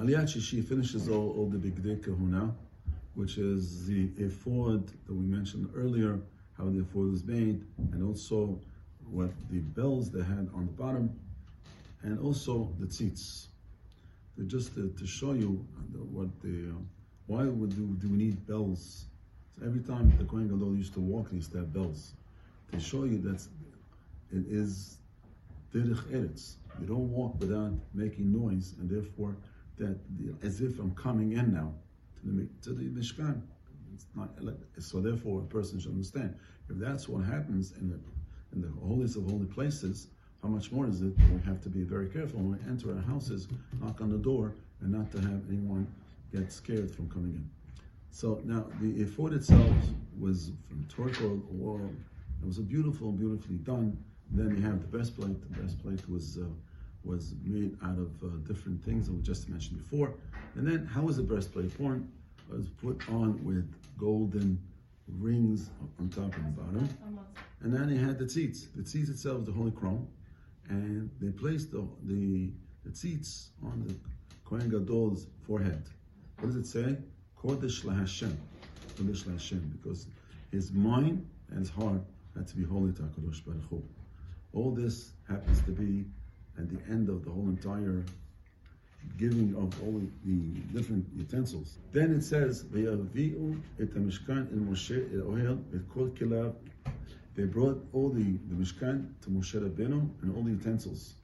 Aliyat Shishi finishes all, all the Bigdei Kehunah, which is the ephod that we mentioned earlier, how the ephod was made, and also what the bells they had on the bottom, and also the tzitz. They're just to, to show you what the, uh, why would do, do we need bells? So every time the Kohen Gadol used to walk, he used to have bells. To show you that it is derech eretz. You don't walk without making noise, and therefore that as if I'm coming in now to the to the mishkan. It's not so. Therefore, a person should understand if that's what happens in the in the holiest of holy places. How much more is it? We have to be very careful when we enter our houses, knock on the door, and not to have anyone get scared from coming in. So now the ephod itself was from turquoise or it was a beautiful, beautifully done. Then you have the breastplate. The breastplate was uh, was made out of uh, different things that we just mentioned before. And then how was the breastplate worn? It was put on with golden rings on top and the bottom. And then they had the tzitz. The tzitz itself is the holy crown. And they placed the, the, the tzitz on the Kohen Gadol's forehead. What does it say? Kodesh LaHashem. Kodesh LaHashem. Because his mind and his heart had to be holy to HaKadosh Baruch Hu. All this happens to be at the end of the whole entire giving of all the different utensils. Then it says. They brought all the, the mishkan to Moshe Rabbeinu and all the utensils.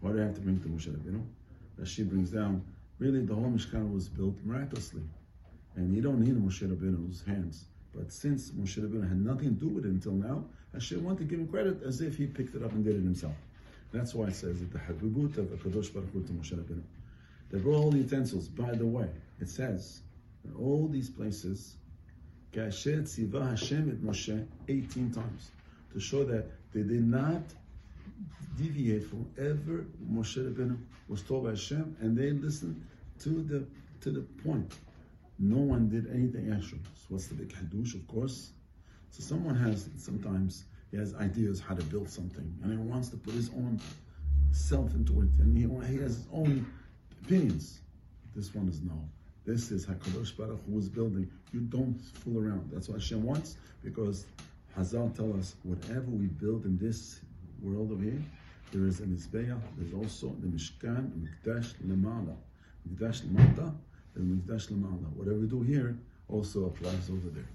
Why do they have to bring to Moshe Rabbeinu? Rashi brings down. Really, the whole mishkan was built miraculously, and you don't need Moshe Rabbeinu's hands. But since Moshe Rabbeinu had nothing to do with it until now, Hashem wanted to give him credit as if he picked it up and did it himself. That's why it says that the Habibut of Kadosh Baruch Hu to Moshe Rabbeinu. They brought all the utensils. By the way, it says in all these places, Kasher Tziva Hashem et Moshe 18 times to show that they did not deviate from ever Moshe Rabbeinu was told by Hashem, and they listened to the to the point. No one did anything extra. So what's the big hadush? Of course. So someone has sometimes he has ideas how to build something, and he wants to put his own self into it, and he, he has his own opinions. This one is no. This is Hakadosh Baruch Hu is building. You don't fool around. That's what Hashem wants, because Hazal tell us whatever we build in this world over here, there is a Mizbeah, there's also the Mishkan, Mikdash Lemala. Mikdash Lemata, and Mikdash Lemala. Whatever we do here also applies over there.